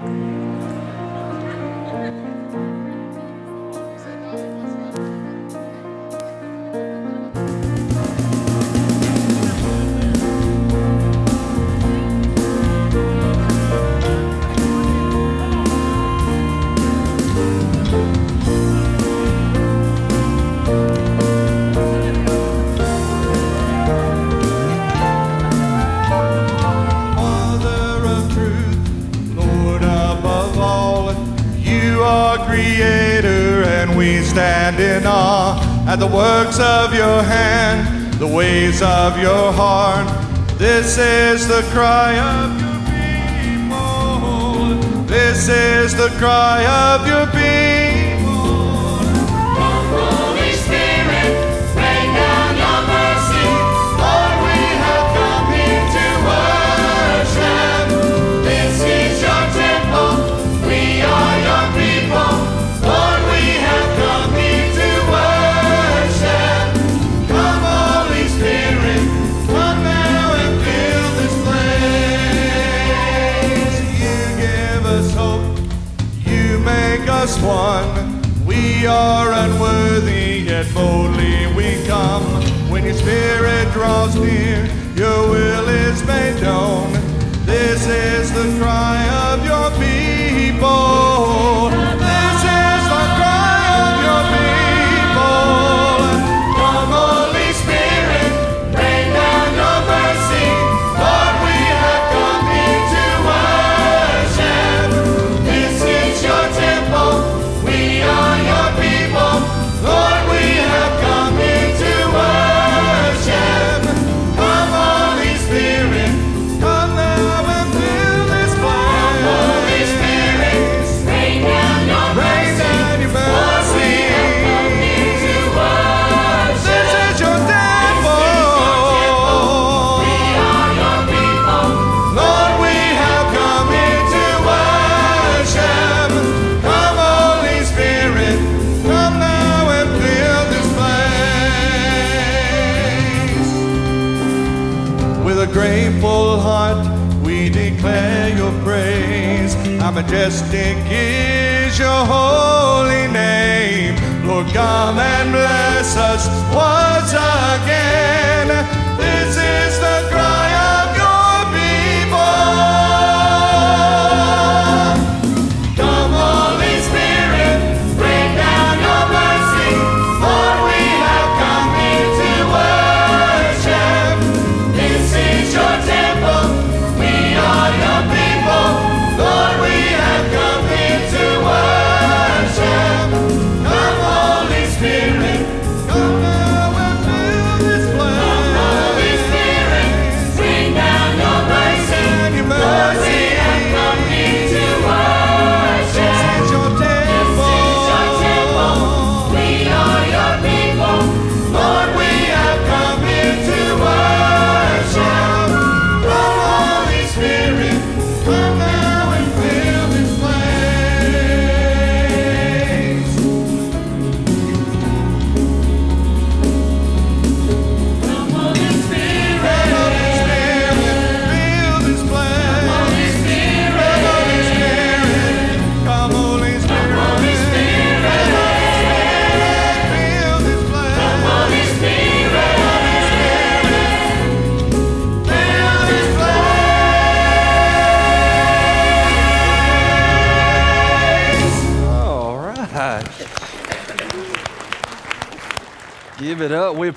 Mother at the works of your hand, the ways of your heart. This is the cry of your people. This is the cry of your people. One. We are unworthy, yet boldly we come. When your Spirit draws near, your will is made known. Majestic is your holy name. Lord, come and bless us once again.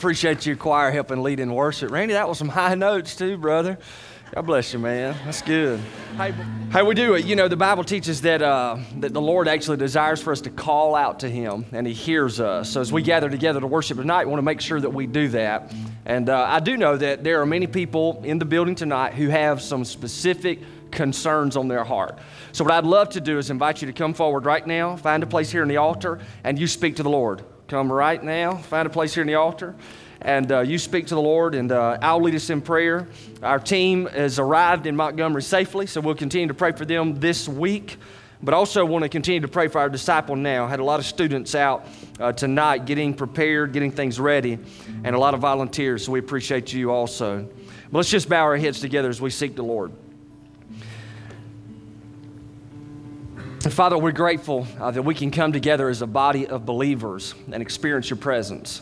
Appreciate your choir helping lead in worship. Randy, that was some high notes too, brother. God bless you, man. That's good. Hey, hey, we do it. You know, the Bible teaches that uh, that the Lord actually desires for us to call out to Him, and He hears us. So as we gather together to worship tonight, we want to make sure that we do that. And uh, I do know that there are many people in the building tonight who have some specific concerns on their heart. So what I'd love to do is invite you to come forward right now, find a place here in the altar, and you speak to the Lord. Come right now, find a place here in the altar, and uh, you speak to the Lord, and uh, I'll lead us in prayer. Our team has arrived in Montgomery safely, so we'll continue to pray for them this week. But also want to continue to pray for our disciple now. Had a lot of students out uh, tonight getting prepared, getting things ready, and a lot of volunteers. So we appreciate you also. But let's just bow our heads together as we seek the Lord. Father, we're grateful uh, that we can come together as a body of believers and experience your presence.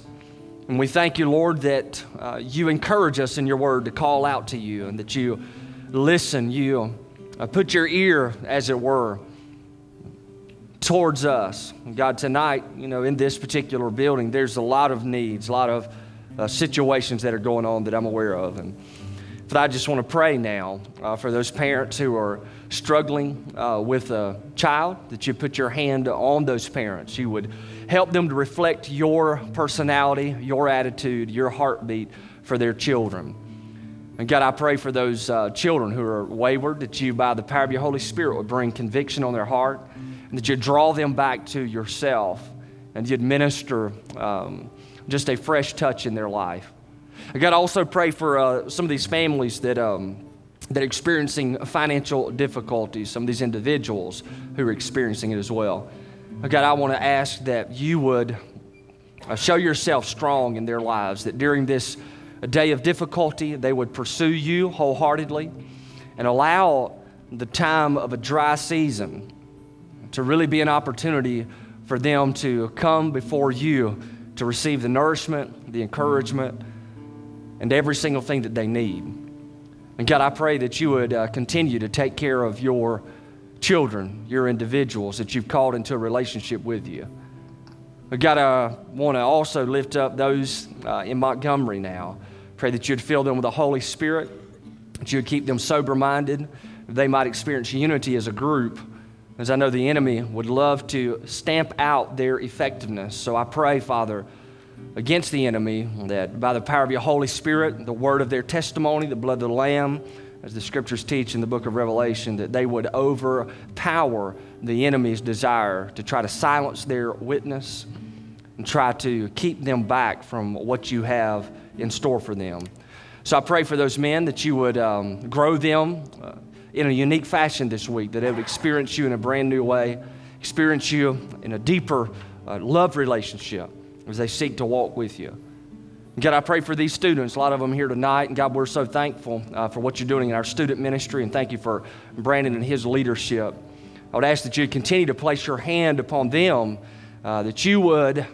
And we thank you, Lord, that uh, you encourage us in your word to call out to you and that you listen, you uh, put your ear, as it were, towards us. God, tonight, you know, in this particular building, there's a lot of needs, a lot of uh, situations that are going on that I'm aware of. And but I just want to pray now uh, for those parents who are struggling uh, with a child, that you put your hand on those parents. You would help them to reflect your personality, your attitude, your heartbeat for their children. And God, I pray for those uh, children who are wayward, that you, by the power of your Holy Spirit, would bring conviction on their heart, and that you draw them back to yourself, and you'd minister um, just a fresh touch in their life. I got to also pray for uh, some of these families that, um, that are experiencing financial difficulties, some of these individuals who are experiencing it as well. God, I want to ask that you would uh, show yourself strong in their lives, that during this day of difficulty, they would pursue you wholeheartedly and allow the time of a dry season to really be an opportunity for them to come before you to receive the nourishment, the encouragement, and every single thing that they need. And God, I pray that you would uh, continue to take care of your children, your individuals that you've called into a relationship with you. But God, I want to also lift up those uh, in Montgomery now. Pray that you'd fill them with the Holy Spirit, that you would keep them sober minded, that they might experience unity as a group, as I know the enemy would love to stamp out their effectiveness. So I pray, Father, against the enemy, that by the power of your Holy Spirit, the word of their testimony, the blood of the Lamb, as the scriptures teach in the book of Revelation, that they would overpower the enemy's desire to try to silence their witness and try to keep them back from what you have in store for them. So I pray for those men that you would um, grow them uh, in a unique fashion this week, that they would experience you in a brand new way, experience you in a deeper uh, love relationship as they seek to walk with you. God, I pray for these students, a lot of them here tonight. And God, we're so thankful uh, for what you're doing in our student ministry. And thank you for Brandon and his leadership. I would ask that you continue to place your hand upon them, uh, that you would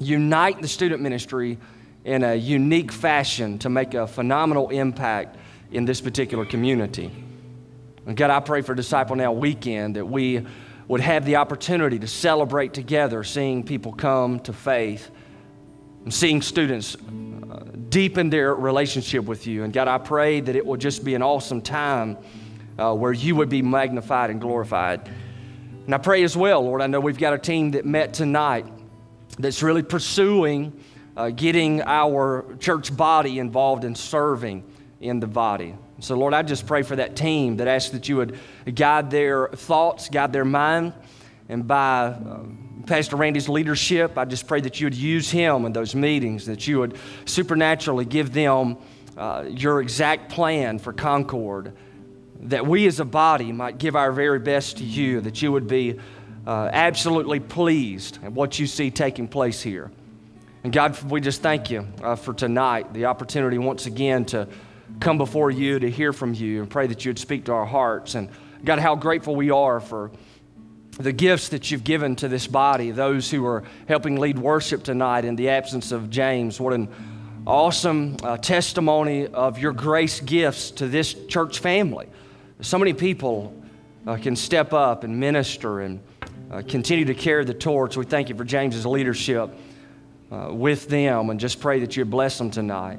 unite the student ministry in a unique fashion to make a phenomenal impact in this particular community. And God, I pray for Disciple Now weekend that we would have the opportunity to celebrate together, seeing people come to faith, and seeing students uh, deepen their relationship with you. And God, I pray that it will just be an awesome time uh, where you would be magnified and glorified. And I pray as well, Lord, I know we've got a team that met tonight that's really pursuing uh, getting our church body involved in serving in the body. So, Lord, I just pray for that team that asks that you would guide their thoughts, guide their mind. And by uh, Pastor Randy's leadership, I just pray that you would use him in those meetings, that you would supernaturally give them uh, your exact plan for Concord, that we as a body might give our very best to you, that you would be uh, absolutely pleased at what you see taking place here. And God, we just thank you uh, for tonight, the opportunity once again to come before you to hear from you and pray that you'd speak to our hearts. And God, how grateful we are for the gifts that you've given to this body, those who are helping lead worship tonight in the absence of James. What an awesome uh, testimony of your grace gifts to this church family. So many people uh, can step up and minister and uh, continue to carry the torch. We thank you for James's leadership uh, with them and just pray that you bless them tonight.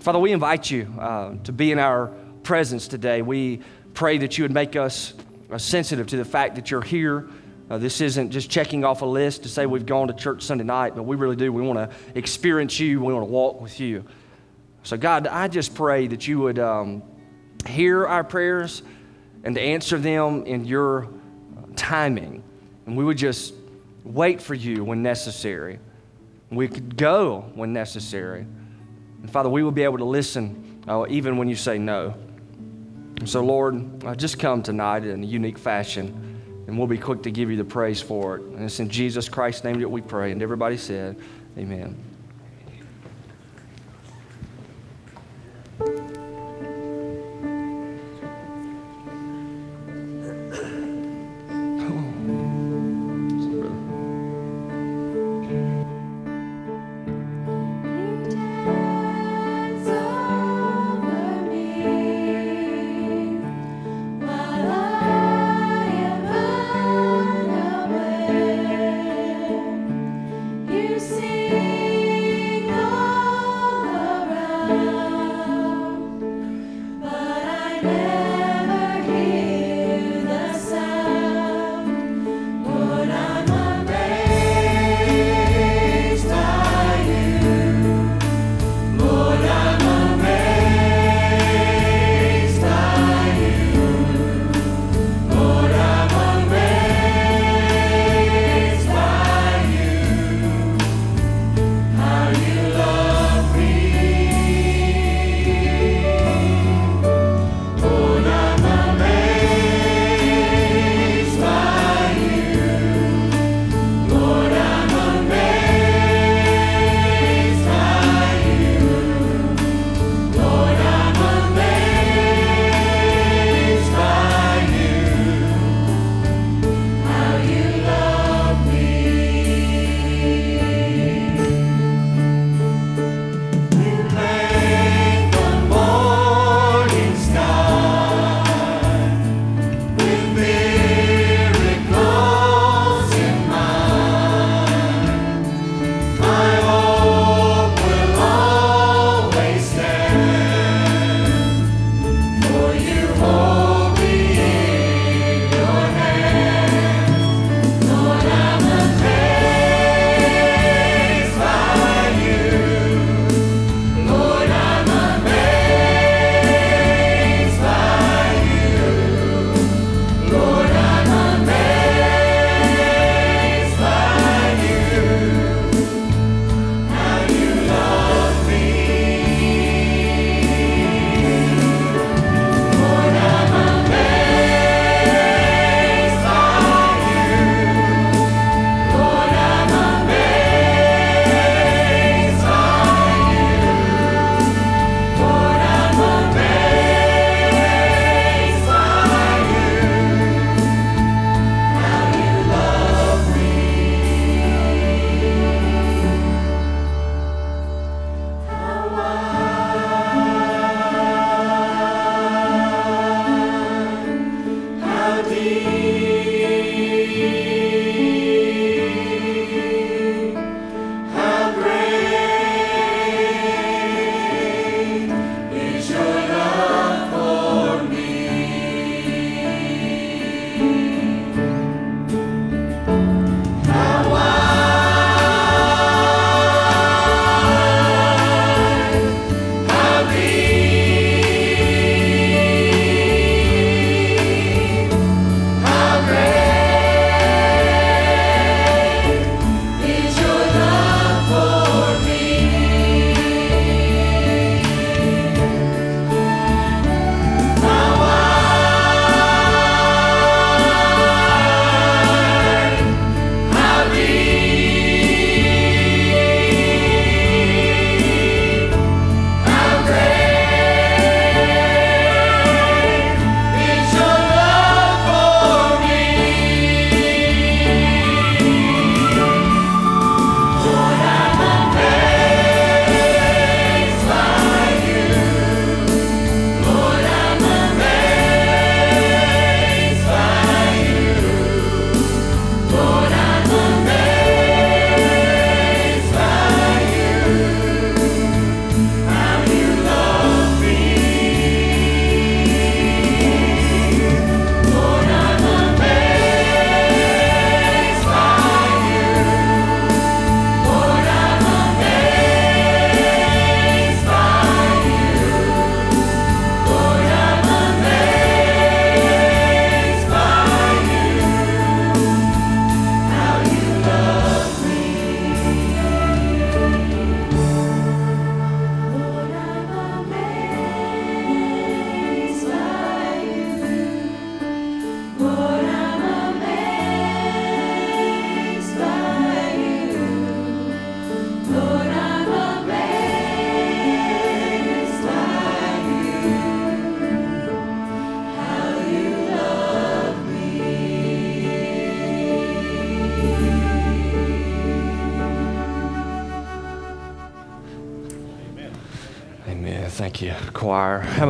Father, we invite you uh, to be in our presence today. We pray that you would make us uh, sensitive to the fact that you're here. Uh, this isn't just checking off a list to say we've gone to church Sunday night, but we really do. We want to experience you, we want to walk with you. So, God, I just pray that you would um, hear our prayers and to answer them in your uh, timing. And we would just wait for you when necessary. We could go when necessary. And Father, we will be able to listen uh, even when you say no. And so, Lord, uh, just come tonight in a unique fashion, and we'll be quick to give you the praise for it. And it's in Jesus Christ's name that we pray. And everybody said, Amen.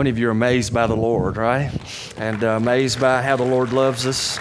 Many of you are amazed by the Lord, right? And uh, amazed by how the Lord loves us?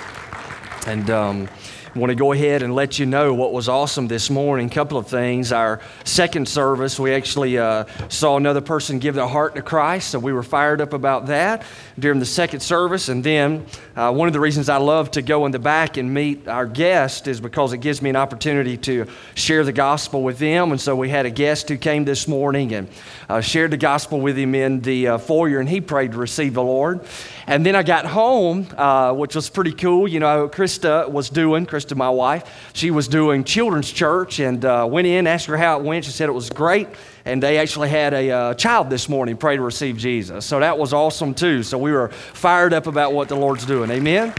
And um, want to go ahead and let you know what was awesome this morning. A couple of things. Our second service, we actually uh, saw another person give their heart to Christ, so we were fired up about that during the second service. And then uh, one of the reasons I love to go in the back and meet our guest is because it gives me an opportunity to share the gospel with them. And so we had a guest who came this morning and uh, shared the gospel with him in the uh, foyer, and he prayed to receive the Lord. And then I got home, uh, which was pretty cool. You know, Krista was doing, Krista, my wife, she was doing children's church and uh, went in, asked her how it went. She said it was great. And they actually had a uh, child this morning pray to receive Jesus. So that was awesome too. So we were fired up about what the Lord's doing. Amen.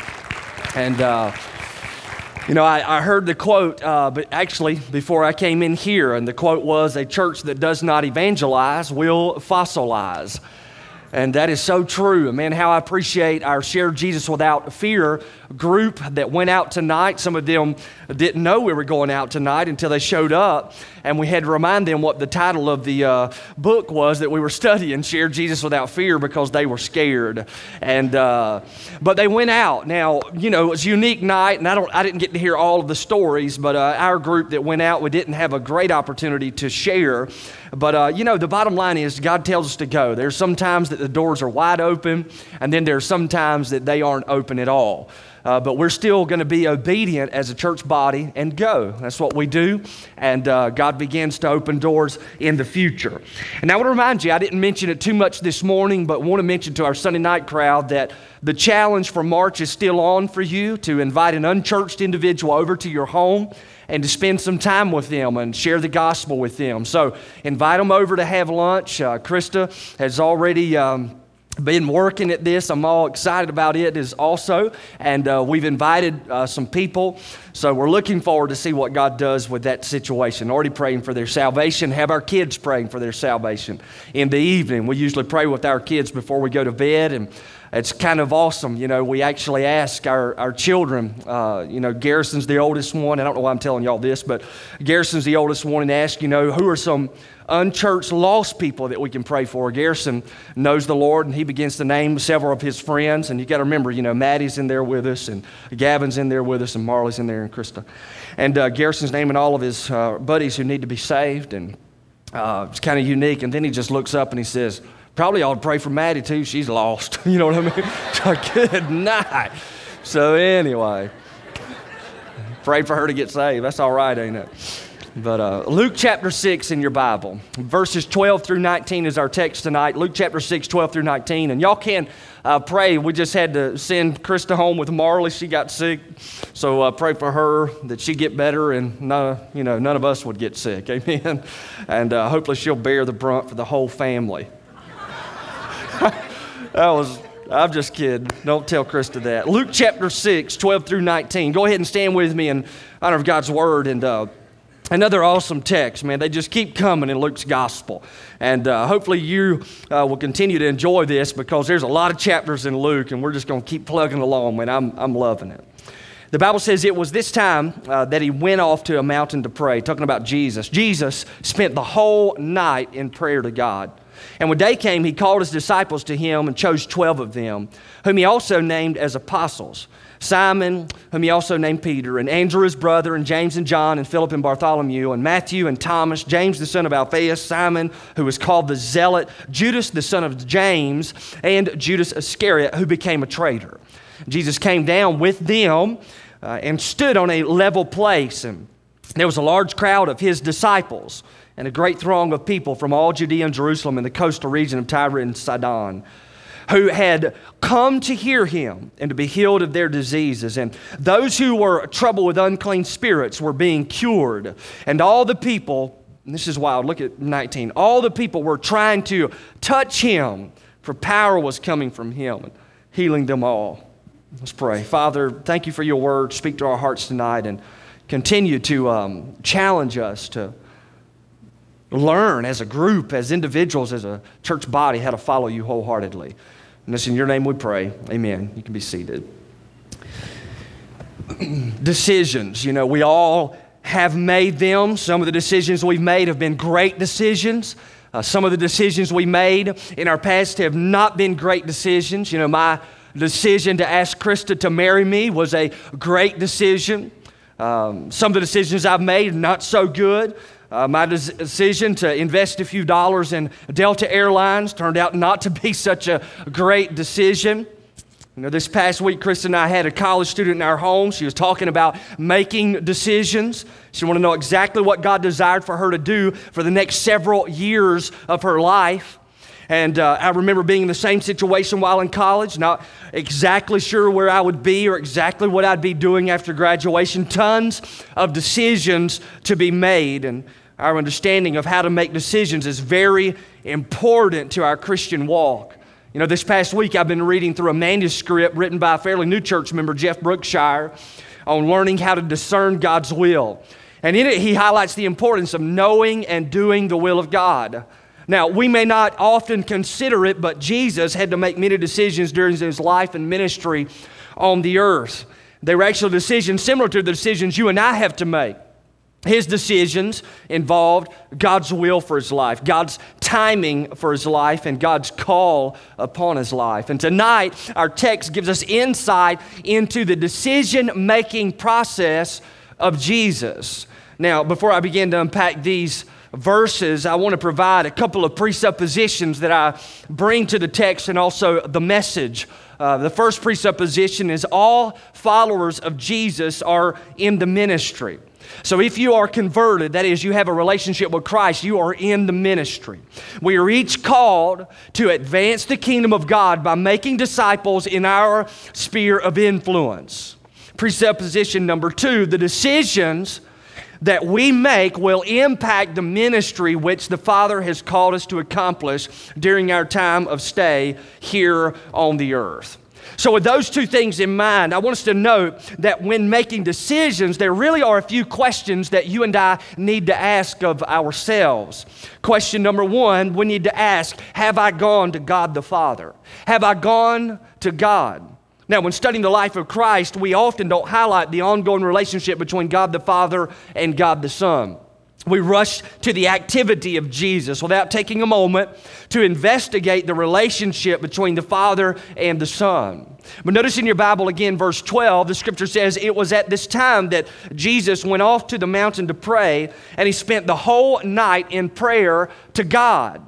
And, uh, you know, I, I, heard the quote, uh, but actually, before I came in here, and the quote was A church that does not evangelize will fossilize. And that is so true. Man, how I appreciate our Share Jesus Without Fear group that went out tonight. Some of them didn't know we were going out tonight until they showed up. And we had to remind them what the title of the uh, book was that we were studying, Share Jesus Without Fear, because they were scared. And, uh, but they went out. Now, you know, it was a unique night, and I, don't, I didn't get to hear all of the stories, but uh, our group that went out, we didn't have a great opportunity to share. But, uh, you know, the bottom line is God tells us to go. There's some times that the doors are wide open, and then there's some times that they aren't open at all. Uh, but we're still going to be obedient as a church body and go. That's what we do. And uh, God begins to open doors in the future. And I want to remind you, I didn't mention it too much this morning, but want to mention to our Sunday night crowd that the challenge for March is still on for you to invite an unchurched individual over to your home and to spend some time with them and share the gospel with them. So invite them over to have lunch. Uh, Krista has already. Um, been working at this. I'm all excited about it as also, and uh, we've invited uh, some people. So we're looking forward to see what God does with that situation. Already praying for their salvation. Have our kids praying for their salvation in the evening. We usually pray with our kids before we go to bed, and it's kind of awesome. You know, we actually ask our, our children, uh, you know, Garrison's the oldest one. I don't know why I'm telling y'all this, but Garrison's the oldest one, and ask, you know, who are some unchurched lost people that we can pray for. Garrison knows the Lord, and he begins to name several of his friends. And you got to remember, you know, Maddie's in there with us, and Gavin's in there with us, and Marley's in there, and Krista. And uh, Garrison's naming all of his uh, buddies who need to be saved, and uh, it's kind of unique. And then he just looks up and he says, Probably ought to pray for Maddie too. She's lost. you know what I mean? Good night. So, anyway, pray for her to get saved. That's all right, ain't it? But uh, Luke chapter 6 in your Bible, verses 12 through 19 is our text tonight. Luke chapter 6, 12 through 19. And y'all can uh, pray. We just had to send Krista home with Marley. She got sick. So uh, pray for her that she get better and none, you know, none of us would get sick. Amen. And uh, hopefully she'll bear the brunt for the whole family. that was, I'm just kidding. Don't tell Krista that. Luke chapter 6, 12 through 19. Go ahead and stand with me in honor of God's word. And uh, another awesome text, man. They just keep coming in Luke's gospel. And uh, hopefully you uh, will continue to enjoy this because there's a lot of chapters in Luke, and we're just going to keep plugging along, man. I'm, I'm loving it. The Bible says it was this time uh, that he went off to a mountain to pray, talking about Jesus. Jesus spent the whole night in prayer to God. And when day came, he called his disciples to him and chose 12 of them, whom he also named as apostles Simon, whom he also named Peter, and Andrew his brother, and James and John, and Philip and Bartholomew, and Matthew and Thomas, James the son of Alphaeus, Simon, who was called the Zealot, Judas the son of James, and Judas Iscariot, who became a traitor. Jesus came down with them uh, and stood on a level place, and there was a large crowd of his disciples and a great throng of people from all Judea and Jerusalem and the coastal region of Tyre and Sidon who had come to hear him and to be healed of their diseases. And those who were troubled with unclean spirits were being cured. And all the people, this is wild, look at 19, all the people were trying to touch him, for power was coming from him and healing them all. Let's pray. Father, thank you for your word. Speak to our hearts tonight and continue to um, challenge us to learn as a group, as individuals, as a church body, how to follow you wholeheartedly. And it's in your name we pray. Amen. You can be seated. decisions. You know, we all have made them. Some of the decisions we've made have been great decisions. Uh, some of the decisions we made in our past have not been great decisions. You know, my decision to ask Krista to marry me was a great decision. Um, some of the decisions I've made, not so good. Uh, my decision to invest a few dollars in Delta Airlines turned out not to be such a great decision. You know, this past week, Chris and I had a college student in our home. She was talking about making decisions. She wanted to know exactly what God desired for her to do for the next several years of her life. And uh, I remember being in the same situation while in college, not exactly sure where I would be or exactly what I'd be doing after graduation. Tons of decisions to be made. And our understanding of how to make decisions is very important to our Christian walk. You know, this past week I've been reading through a manuscript written by a fairly new church member, Jeff Brookshire, on learning how to discern God's will. And in it, he highlights the importance of knowing and doing the will of God. Now, we may not often consider it, but Jesus had to make many decisions during his life and ministry on the earth. They were actually decisions similar to the decisions you and I have to make. His decisions involved God's will for his life, God's timing for his life, and God's call upon his life. And tonight, our text gives us insight into the decision making process of Jesus. Now, before I begin to unpack these verses, I want to provide a couple of presuppositions that I bring to the text and also the message. Uh, the first presupposition is all followers of Jesus are in the ministry. So, if you are converted, that is, you have a relationship with Christ, you are in the ministry. We are each called to advance the kingdom of God by making disciples in our sphere of influence. Presupposition number two the decisions that we make will impact the ministry which the Father has called us to accomplish during our time of stay here on the earth. So, with those two things in mind, I want us to note that when making decisions, there really are a few questions that you and I need to ask of ourselves. Question number one, we need to ask Have I gone to God the Father? Have I gone to God? Now, when studying the life of Christ, we often don't highlight the ongoing relationship between God the Father and God the Son. We rush to the activity of Jesus without taking a moment to investigate the relationship between the Father and the Son. But notice in your Bible again, verse 12, the scripture says, It was at this time that Jesus went off to the mountain to pray, and he spent the whole night in prayer to God.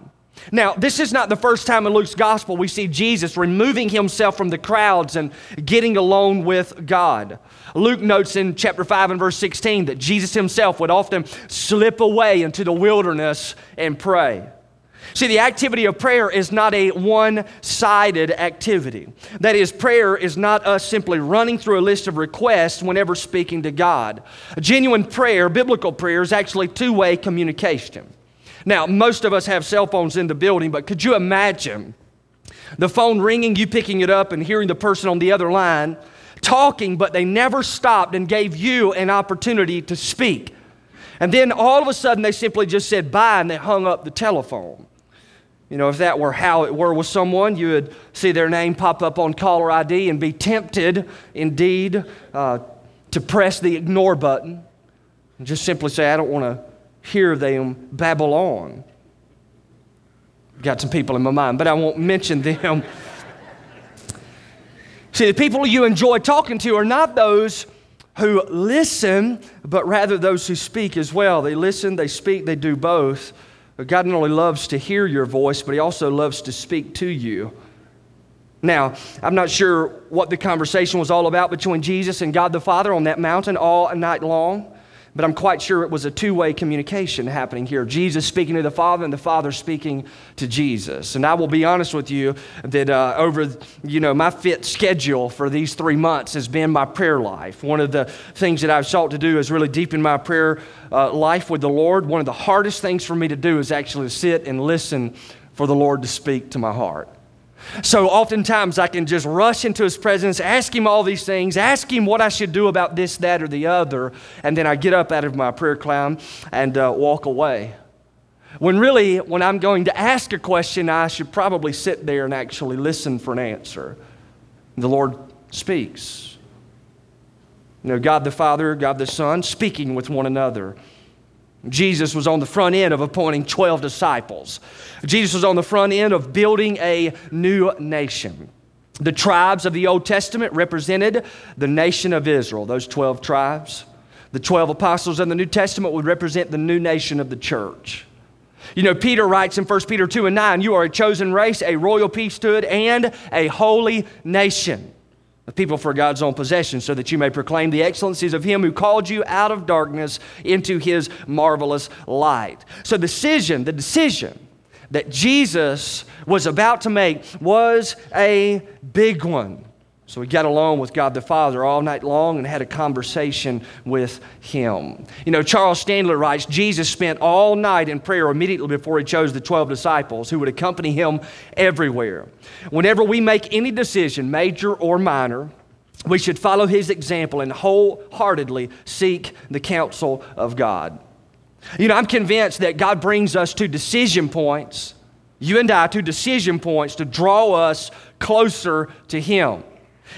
Now, this is not the first time in Luke's gospel we see Jesus removing himself from the crowds and getting alone with God. Luke notes in chapter 5 and verse 16 that Jesus himself would often slip away into the wilderness and pray. See, the activity of prayer is not a one sided activity. That is, prayer is not us simply running through a list of requests whenever speaking to God. A genuine prayer, biblical prayer, is actually two way communication. Now, most of us have cell phones in the building, but could you imagine the phone ringing, you picking it up, and hearing the person on the other line talking, but they never stopped and gave you an opportunity to speak? And then all of a sudden, they simply just said bye and they hung up the telephone. You know, if that were how it were with someone, you would see their name pop up on caller ID and be tempted, indeed, uh, to press the ignore button and just simply say, I don't want to hear them babble on. Got some people in my mind, but I won't mention them. See, the people you enjoy talking to are not those who listen, but rather those who speak as well. They listen, they speak, they do both. God not only loves to hear your voice, but He also loves to speak to you. Now, I'm not sure what the conversation was all about between Jesus and God the Father on that mountain all night long. But I'm quite sure it was a two way communication happening here. Jesus speaking to the Father and the Father speaking to Jesus. And I will be honest with you that uh, over, you know, my fit schedule for these three months has been my prayer life. One of the things that I've sought to do is really deepen my prayer uh, life with the Lord. One of the hardest things for me to do is actually sit and listen for the Lord to speak to my heart. So oftentimes I can just rush into his presence, ask him all these things, ask him what I should do about this, that, or the other, and then I get up out of my prayer clown and uh, walk away. When really, when I'm going to ask a question, I should probably sit there and actually listen for an answer. The Lord speaks. You know, God the Father, God the Son, speaking with one another. Jesus was on the front end of appointing 12 disciples. Jesus was on the front end of building a new nation. The tribes of the Old Testament represented the nation of Israel, those 12 tribes. The 12 apostles in the New Testament would represent the new nation of the church. You know, Peter writes in 1 Peter 2 and 9, You are a chosen race, a royal priesthood, and a holy nation, people for God's own possession, so that you may proclaim the excellencies of Him who called you out of darkness into His marvelous light. So, the decision, the decision that Jesus was about to make was a big one. So he got alone with God the Father all night long and had a conversation with him. You know, Charles Stanley writes Jesus spent all night in prayer immediately before he chose the 12 disciples who would accompany him everywhere. Whenever we make any decision, major or minor, we should follow his example and wholeheartedly seek the counsel of God. You know, I'm convinced that God brings us to decision points, you and I, to decision points to draw us closer to Him.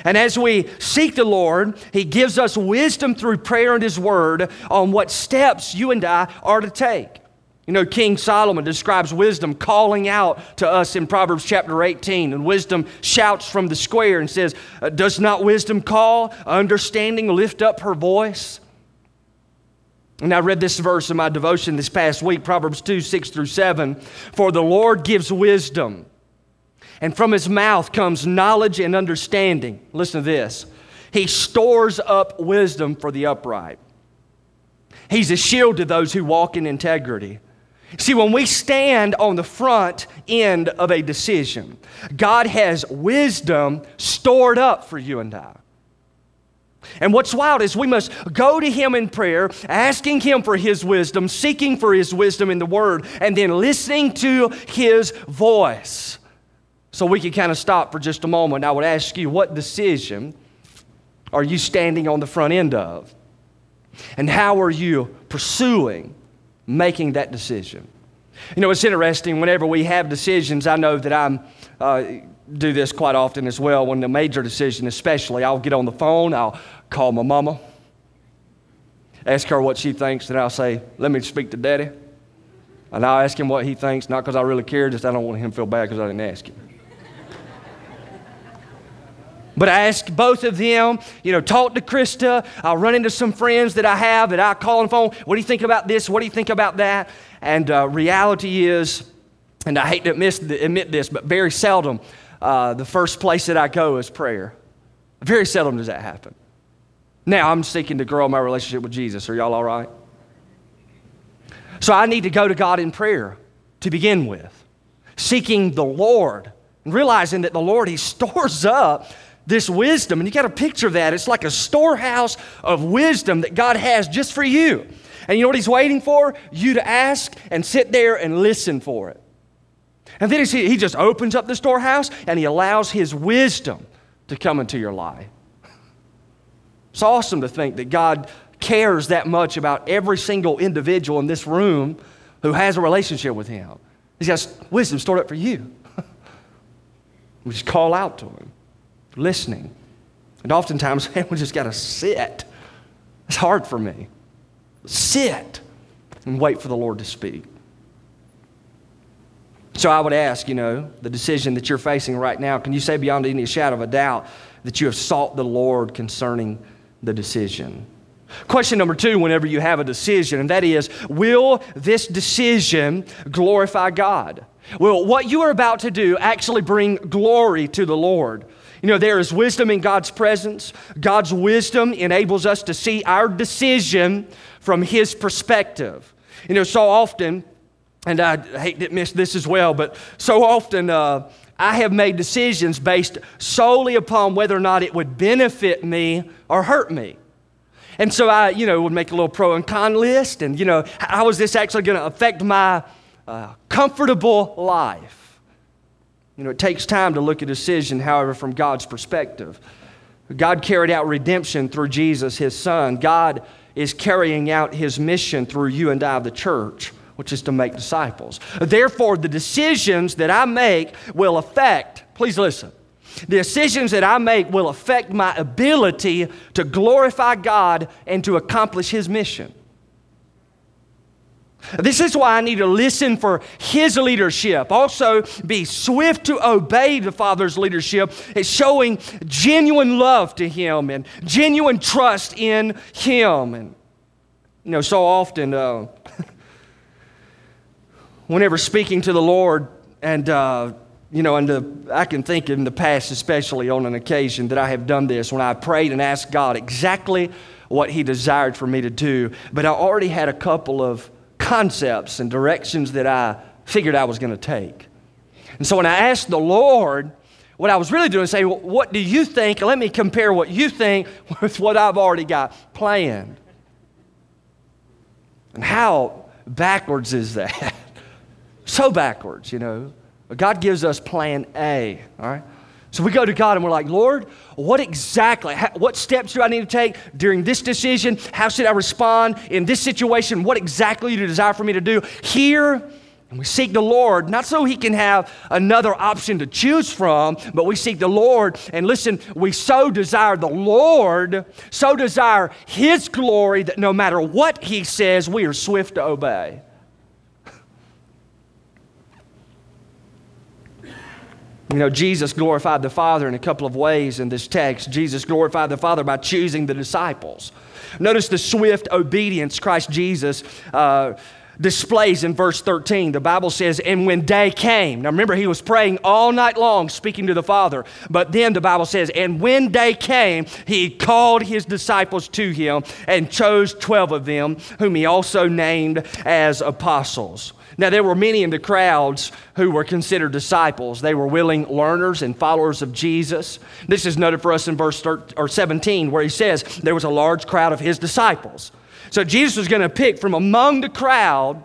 And as we seek the Lord, He gives us wisdom through prayer and His Word on what steps you and I are to take. You know, King Solomon describes wisdom calling out to us in Proverbs chapter 18. And wisdom shouts from the square and says, uh, Does not wisdom call? Understanding lift up her voice? And I read this verse in my devotion this past week, Proverbs 2 6 through 7. For the Lord gives wisdom and from his mouth comes knowledge and understanding. Listen to this. He stores up wisdom for the upright. He's a shield to those who walk in integrity. See, when we stand on the front end of a decision, God has wisdom stored up for you and I. And what's wild is we must go to Him in prayer, asking Him for His wisdom, seeking for His wisdom in the Word, and then listening to His voice. So we can kind of stop for just a moment. I would ask you, what decision are you standing on the front end of? And how are you pursuing making that decision? You know, it's interesting. Whenever we have decisions, I know that I'm. Uh, do this quite often as well. When the major decision, especially, I'll get on the phone. I'll call my mama, ask her what she thinks, and I'll say, "Let me speak to Daddy." And I'll ask him what he thinks, not because I really care, just I don't want him to feel bad because I didn't ask him. But I ask both of them, you know, talk to Krista. I'll run into some friends that I have that I call on the phone. What do you think about this? What do you think about that? And uh, reality is, and I hate to admit this, but very seldom uh, the first place that I go is prayer. Very seldom does that happen. Now I'm seeking to grow my relationship with Jesus. Are y'all all right? So I need to go to God in prayer to begin with, seeking the Lord, and realizing that the Lord, He stores up this wisdom. And you got a picture of that. It's like a storehouse of wisdom that God has just for you. And you know what He's waiting for? You to ask and sit there and listen for it. And then He just opens up the storehouse and He allows His wisdom to come into your life. It's awesome to think that God cares that much about every single individual in this room who has a relationship with Him. He's got wisdom stored up for you. we just call out to Him listening. And oftentimes, man, we just got to sit. It's hard for me. Sit and wait for the Lord to speak. So I would ask, you know, the decision that you're facing right now, can you say beyond any shadow of a doubt that you have sought the Lord concerning the decision? Question number two, whenever you have a decision, and that is, will this decision glorify God? Will what you are about to do actually bring glory to the Lord? You know, there is wisdom in God's presence. God's wisdom enables us to see our decision from His perspective. You know, so often, and I hate to miss this as well, but so often uh, I have made decisions based solely upon whether or not it would benefit me or hurt me. And so I, you know, would make a little pro and con list, and, you know, how is this actually going to affect my uh, comfortable life? You know, it takes time to look at a decision, however, from God's perspective. God carried out redemption through Jesus, his son. God is carrying out his mission through you and I, the church, which is to make disciples. Therefore, the decisions that I make will affect, please listen, the decisions that I make will affect my ability to glorify God and to accomplish his mission. This is why I need to listen for his leadership. Also, be swift to obey the Father's leadership. It's showing genuine love to him and genuine trust in him. And You know, so often, uh, whenever speaking to the Lord, and, uh, you know, and the, I can think in the past, especially on an occasion that I have done this, when I prayed and asked God exactly what He desired for me to do, but I already had a couple of concepts and directions that I figured I was going to take. And so when I asked the Lord, what I was really doing is saying, well, What do you think? Let me compare what you think with what I've already got planned. And how backwards is that? so backwards, you know. God gives us plan A, all right? So we go to God and we're like, Lord, what exactly, what steps do I need to take during this decision? How should I respond in this situation? What exactly do you desire for me to do here? And we seek the Lord, not so He can have another option to choose from, but we seek the Lord. And listen, we so desire the Lord, so desire His glory that no matter what He says, we are swift to obey. You know, Jesus glorified the Father in a couple of ways in this text. Jesus glorified the Father by choosing the disciples. Notice the swift obedience Christ Jesus. Uh, displays in verse 13. The Bible says, And when day came, now remember, he was praying all night long, speaking to the Father. But then the Bible says, And when day came, he called his disciples to him and chose 12 of them, whom he also named as apostles. Now, there were many in the crowds who were considered disciples. They were willing learners and followers of Jesus. This is noted for us in verse 13, or 17, where he says, There was a large crowd of his disciples. So Jesus was going to pick from among the crowd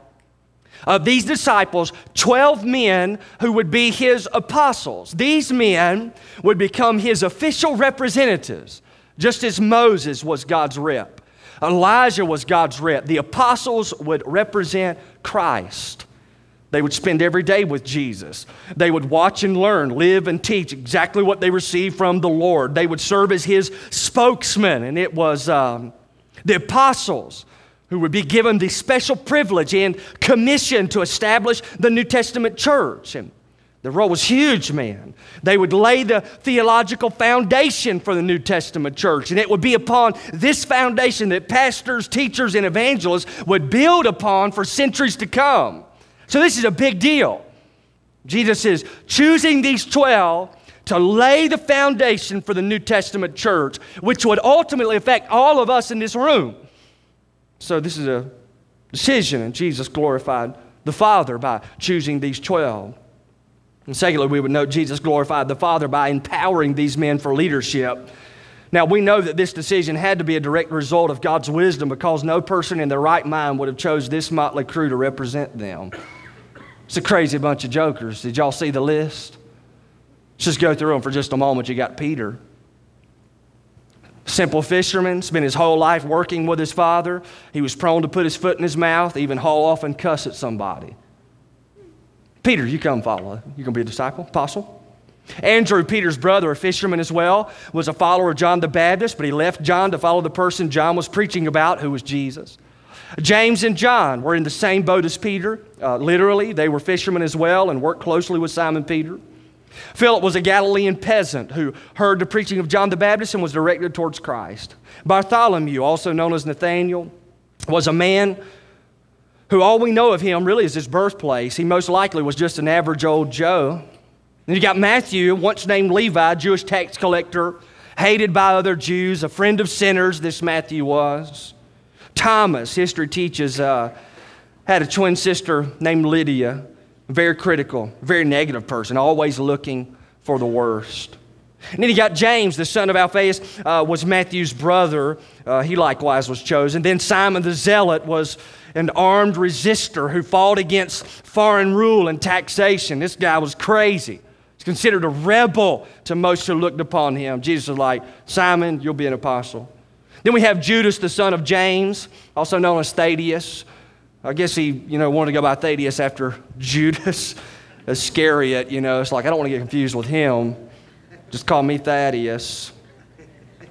of these disciples 12 men who would be his apostles. These men would become his official representatives, just as Moses was God's rep. Elijah was God's rep. The apostles would represent Christ. They would spend every day with Jesus. They would watch and learn, live and teach exactly what they received from the Lord. They would serve as his spokesman, and it was. Um, the apostles who would be given the special privilege and commission to establish the New Testament church. And the role was huge, man. They would lay the theological foundation for the New Testament church, and it would be upon this foundation that pastors, teachers, and evangelists would build upon for centuries to come. So, this is a big deal. Jesus is choosing these 12 to lay the foundation for the New Testament church, which would ultimately affect all of us in this room. So, this is a decision, and Jesus glorified the Father by choosing these 12. And secondly, we would note Jesus glorified the Father by empowering these men for leadership. Now, we know that this decision had to be a direct result of God's wisdom because no person in their right mind would have chose this motley crew to represent them. It's a crazy bunch of jokers. Did y'all see the list? Let's just go through them for just a moment. You got Peter. Simple fisherman, spent his whole life working with his father. He was prone to put his foot in his mouth, even haul off and cuss at somebody. Peter, you come follow. You gonna be a disciple, apostle? Andrew, Peter's brother, a fisherman as well, was a follower of John the Baptist, but he left John to follow the person John was preaching about, who was Jesus. James and John were in the same boat as Peter. Uh, literally, they were fishermen as well and worked closely with Simon Peter. Philip was a Galilean peasant who heard the preaching of John the Baptist and was directed towards Christ. Bartholomew, also known as Nathaniel, was a man who all we know of him really is his birthplace. He most likely was just an average old Joe. Then you got Matthew, once named Levi, Jewish tax collector, hated by other Jews, a friend of sinners, this Matthew was. Thomas, history teaches, uh, had a twin sister named Lydia very critical, very negative person, always looking for the worst. And then you got James, the son of Alphaeus, uh, was Matthew's brother. Uh, he likewise was chosen. Then Simon the Zealot was an armed resistor who fought against foreign rule and taxation. This guy was crazy. He's considered a rebel to most who looked upon him. Jesus was like, Simon, you'll be an apostle. Then we have Judas, the son of James, also known as Thaddeus. I guess he, you know, wanted to go by Thaddeus after Judas Iscariot. You know, it's like I don't want to get confused with him. Just call me Thaddeus.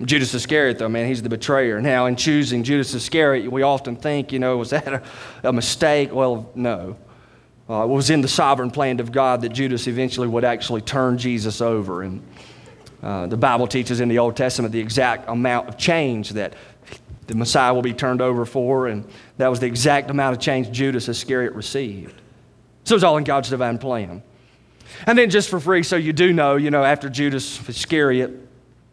Judas Iscariot, though, man, he's the betrayer. Now, in choosing Judas Iscariot, we often think, you know, was that a, a mistake? Well, no. Uh, it was in the sovereign plan of God that Judas eventually would actually turn Jesus over. And uh, the Bible teaches in the Old Testament the exact amount of change that the Messiah will be turned over for, and that was the exact amount of change Judas Iscariot received. So it was all in God's divine plan. And then, just for free, so you do know, you know, after Judas Iscariot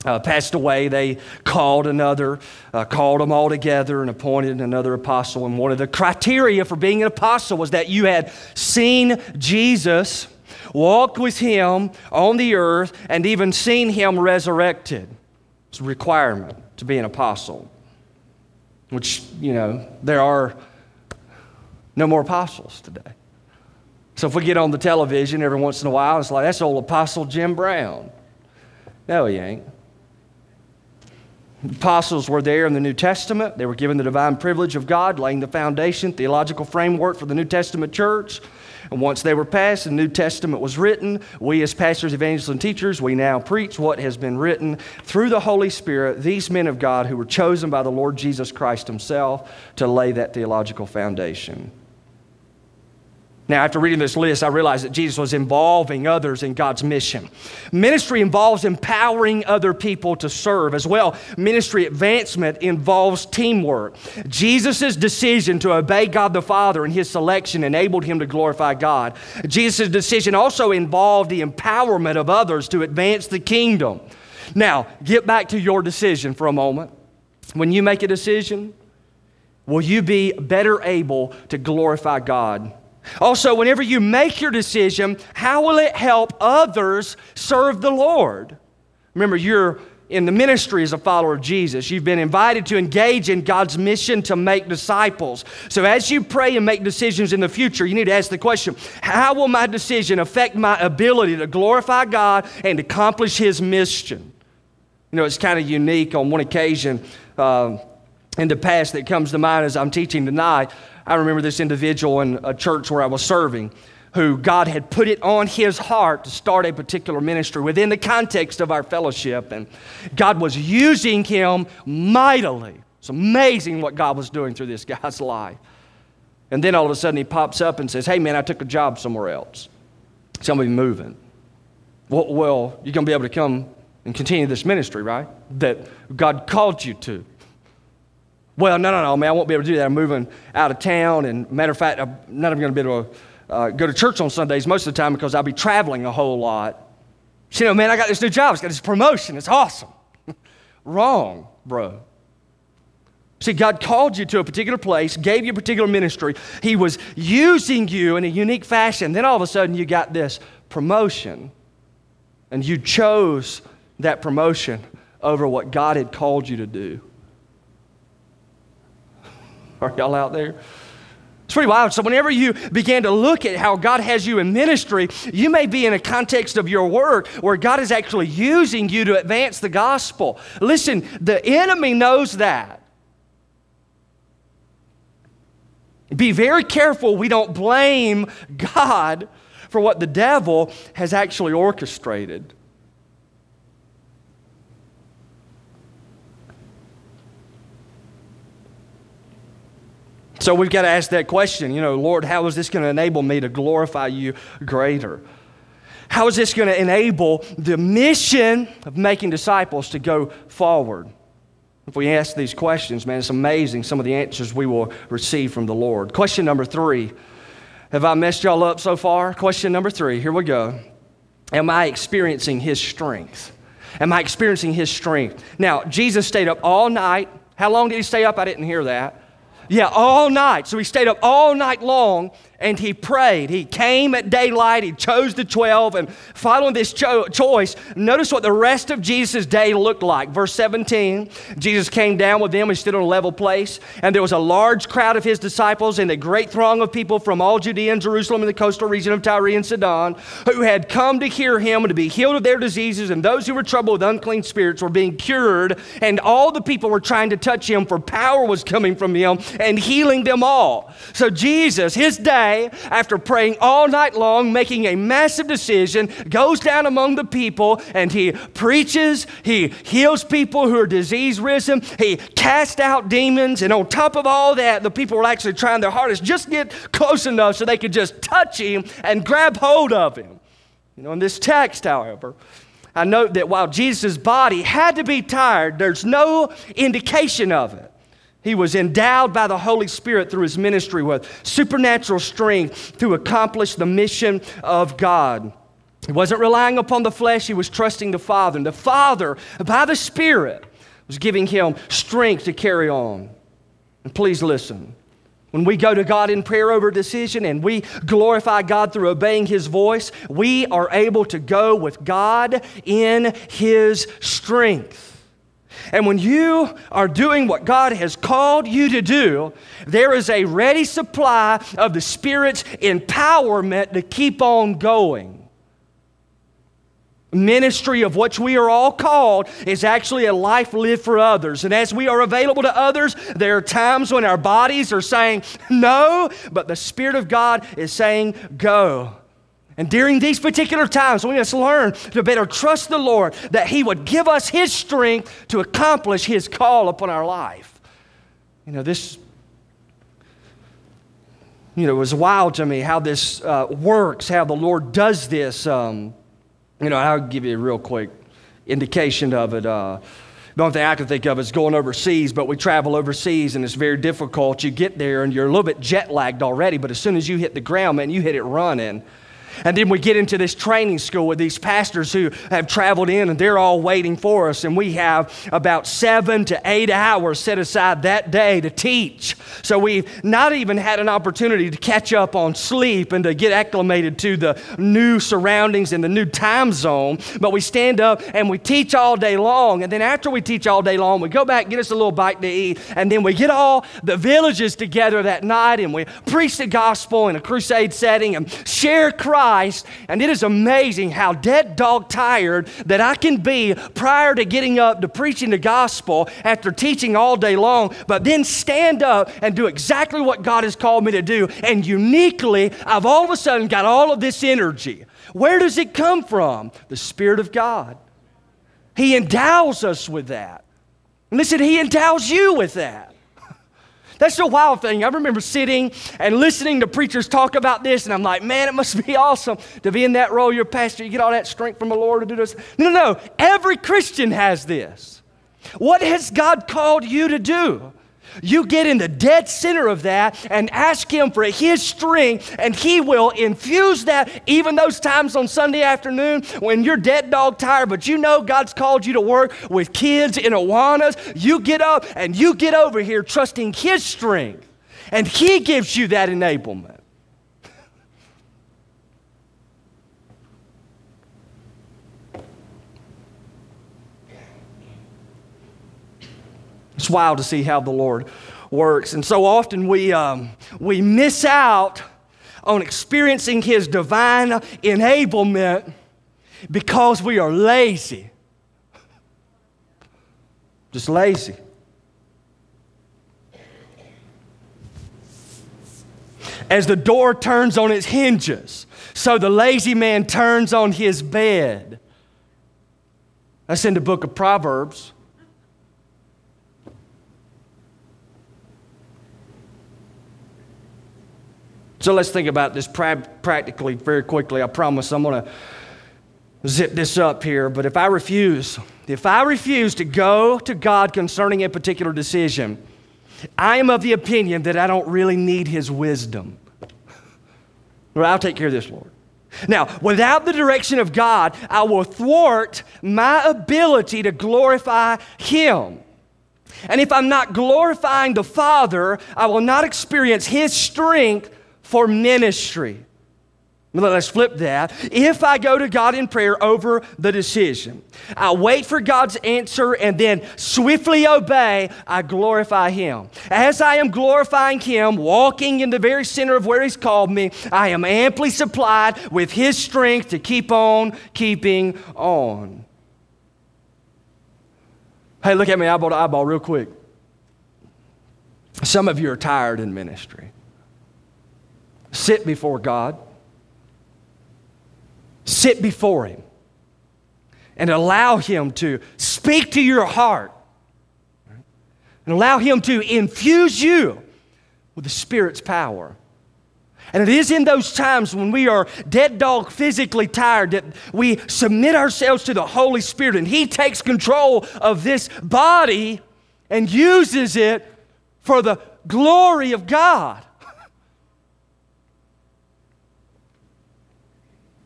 uh, passed away, they called another, uh, called them all together and appointed another apostle. And one of the criteria for being an apostle was that you had seen Jesus, walked with him on the earth, and even seen him resurrected. It's a requirement to be an apostle, which, you know, there are no more apostles today. So if we get on the television every once in a while, it's like, that's old Apostle Jim Brown. No, he ain't. Apostles were there in the New Testament. They were given the divine privilege of God, laying the foundation, theological framework for the New Testament church. And once they were passed, the New Testament was written. We, as pastors, evangelists, and teachers, we now preach what has been written through the Holy Spirit, these men of God who were chosen by the Lord Jesus Christ Himself to lay that theological foundation. Now, after reading this list, I realized that Jesus was involving others in God's mission. Ministry involves empowering other people to serve as well. Ministry advancement involves teamwork. Jesus' decision to obey God the Father and his selection enabled him to glorify God. Jesus' decision also involved the empowerment of others to advance the kingdom. Now, get back to your decision for a moment. When you make a decision, will you be better able to glorify God? Also, whenever you make your decision, how will it help others serve the Lord? Remember, you're in the ministry as a follower of Jesus. You've been invited to engage in God's mission to make disciples. So, as you pray and make decisions in the future, you need to ask the question how will my decision affect my ability to glorify God and accomplish His mission? You know, it's kind of unique on one occasion. Uh, in the past that comes to mind as I'm teaching tonight. I remember this individual in a church where I was serving who God had put it on his heart to start a particular ministry within the context of our fellowship. And God was using him mightily. It's amazing what God was doing through this guy's life. And then all of a sudden he pops up and says, Hey, man, I took a job somewhere else. So I'm going to be moving. Well, well, you're going to be able to come and continue this ministry, right? That God called you to. Well, no, no, no, man, I won't be able to do that. I'm moving out of town. And matter of fact, I'm not even going to be able to uh, go to church on Sundays most of the time because I'll be traveling a whole lot. You know, man, I got this new job. It's got this promotion. It's awesome. Wrong, bro. See, God called you to a particular place, gave you a particular ministry. He was using you in a unique fashion. Then all of a sudden, you got this promotion, and you chose that promotion over what God had called you to do. Are y'all out there? It's pretty wild. So, whenever you begin to look at how God has you in ministry, you may be in a context of your work where God is actually using you to advance the gospel. Listen, the enemy knows that. Be very careful we don't blame God for what the devil has actually orchestrated. So we've got to ask that question, you know, Lord, how is this going to enable me to glorify you greater? How is this going to enable the mission of making disciples to go forward? If we ask these questions, man, it's amazing some of the answers we will receive from the Lord. Question number three Have I messed y'all up so far? Question number three, here we go. Am I experiencing His strength? Am I experiencing His strength? Now, Jesus stayed up all night. How long did He stay up? I didn't hear that. Yeah, all night. So he stayed up all night long and he prayed. He came at daylight, he chose the 12, and following this cho- choice, notice what the rest of Jesus' day looked like. Verse 17 Jesus came down with them and stood on a level place, and there was a large crowd of his disciples and a great throng of people from all Judea and Jerusalem and the coastal region of Tyre and Sidon who had come to hear him and to be healed of their diseases, and those who were troubled with unclean spirits were being cured, and all the people were trying to touch him, for power was coming from him and healing them all. So, Jesus, his day, day, after praying all night long, making a massive decision, goes down among the people and he preaches, he heals people who are disease risen, he casts out demons, and on top of all that, the people were actually trying their hardest just get close enough so they could just touch him and grab hold of him. You know, in this text, however, I note that while Jesus' body had to be tired, there's no indication of it. He was endowed by the Holy Spirit through his ministry with supernatural strength to accomplish the mission of God. He wasn't relying upon the flesh, he was trusting the Father. And the Father, by the Spirit, was giving him strength to carry on. And please listen. When we go to God in prayer over decision and we glorify God through obeying His voice, we are able to go with God in His strength. And when you are doing what God has called you to do, there is a ready supply of the Spirit's empowerment to keep on going ministry of which we are all called is actually a life lived for others. And as we are available to others, there are times when our bodies are saying no, but the Spirit of God is saying go. And during these particular times, we must learn to better trust the Lord that He would give us His strength to accomplish His call upon our life. You know, this, you know, it was wild to me how this uh, works, how the Lord does this. Um, you know, I'll give you a real quick indication of it. Uh, the only thing I can think of is going overseas, but we travel overseas and it's very difficult. You get there and you're a little bit jet lagged already, but as soon as you hit the ground, man, you hit it running. And then we get into this training school with these pastors who have traveled in and they're all waiting for us. And we have about seven to eight hours set aside that day to teach. So we've not even had an opportunity to catch up on sleep and to get acclimated to the new surroundings and the new time zone. But we stand up and we teach all day long. And then after we teach all day long, we go back, get us a little bite to eat. And then we get all the villages together that night and we preach the gospel in a crusade setting and share Christ Christ, and it is amazing how dead dog tired that I can be prior to getting up to preaching the gospel after teaching all day long, but then stand up and do exactly what God has called me to do. And uniquely, I've all of a sudden got all of this energy. Where does it come from? The Spirit of God. He endows us with that. Listen, He endows you with that. That's the wild thing. I remember sitting and listening to preachers talk about this, and I'm like, man, it must be awesome to be in that role. You're a pastor, you get all that strength from the Lord to do this. No, no, every Christian has this. What has God called you to do? You get in the dead center of that and ask Him for His strength, and He will infuse that even those times on Sunday afternoon when you're dead dog tired, but you know God's called you to work with kids in Awanas. You get up and you get over here trusting His strength, and He gives you that enablement. It's wild to see how the Lord works. And so often we, um, we miss out on experiencing His divine enablement because we are lazy. Just lazy. As the door turns on its hinges, so the lazy man turns on his bed. That's in the book of Proverbs. So let's think about this pra- practically very quickly. I promise I'm going to zip this up here. But if I refuse, if I refuse to go to God concerning a particular decision, I am of the opinion that I don't really need His wisdom. Well, I'll take care of this, Lord. Now, without the direction of God, I will thwart my ability to glorify Him. And if I'm not glorifying the Father, I will not experience His strength for ministry. Let's flip that. If I go to God in prayer over the decision, I wait for God's answer and then swiftly obey, I glorify Him. As I am glorifying Him, walking in the very center of where He's called me, I am amply supplied with His strength to keep on keeping on. Hey, look at me eyeball to eyeball, real quick. Some of you are tired in ministry sit before God, sit before Him, and allow Him to speak to your heart, and allow Him to infuse you with the Spirit's power. And it is in those times when we are dead dog physically tired that we submit ourselves to the Holy Spirit and He takes control of this body and uses it for the glory of God.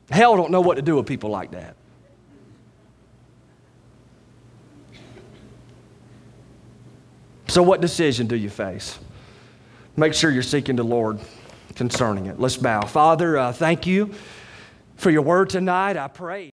Hell don't know what to do with people like that. So, what decision do you face? Make sure you're seeking the Lord concerning it. Let's bow. Father, uh, thank you for your word tonight. I pray.